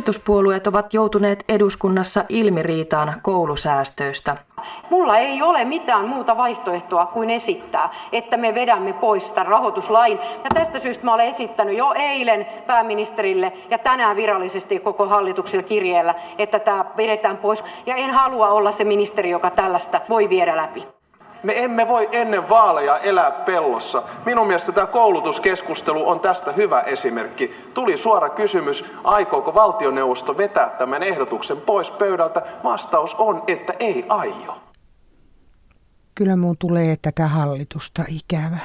Hallituspuolueet ovat joutuneet eduskunnassa ilmiriitaan koulusäästöistä. Mulla ei ole mitään muuta vaihtoehtoa kuin esittää, että me vedämme pois tämän rahoituslain. Ja tästä syystä mä olen esittänyt jo eilen pääministerille ja tänään virallisesti koko hallitukselle kirjeellä, että tämä vedetään pois. Ja en halua olla se ministeri, joka tällaista voi viedä läpi. Me emme voi ennen vaaleja elää pellossa. Minun mielestä tämä koulutuskeskustelu on tästä hyvä esimerkki. Tuli suora kysymys, aikooko valtioneuvosto vetää tämän ehdotuksen pois pöydältä. Vastaus on, että ei aio. Kyllä mun tulee tätä hallitusta ikävä.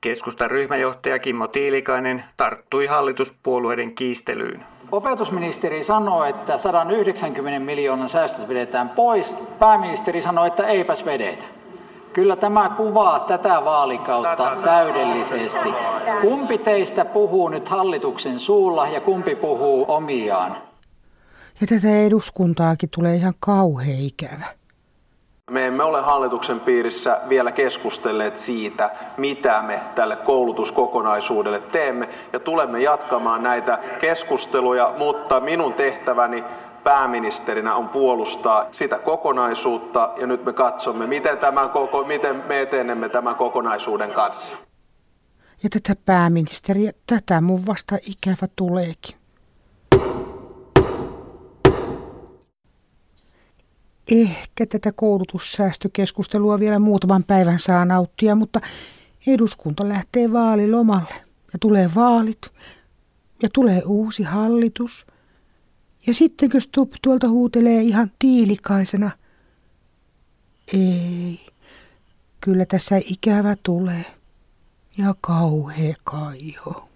Keskustan ryhmäjohtaja Kimmo Tiilikainen tarttui hallituspuolueiden kiistelyyn. Opetusministeri sanoi, että 190 miljoonan säästöt vedetään pois. Pääministeri sanoi, että eipäs vedetä. Kyllä tämä kuvaa tätä vaalikautta täydellisesti. Kumpi teistä puhuu nyt hallituksen suulla ja kumpi puhuu omiaan? Ja tätä eduskuntaakin tulee ihan kauhea ikävä. Me emme ole hallituksen piirissä vielä keskustelleet siitä, mitä me tälle koulutuskokonaisuudelle teemme ja tulemme jatkamaan näitä keskusteluja, mutta minun tehtäväni pääministerinä on puolustaa sitä kokonaisuutta ja nyt me katsomme, miten, tämän koko, miten me etenemme tämän kokonaisuuden kanssa. Ja tätä pääministeriä, tätä mun vasta ikävä tuleekin. Ehkä tätä koulutussäästökeskustelua vielä muutaman päivän saa nauttia, mutta eduskunta lähtee vaalilomalle ja tulee vaalit ja tulee uusi hallitus. Ja sittenkö Stubb tuolta huutelee ihan tiilikaisena? Ei, kyllä tässä ikävä tulee ja kauhea kaiho.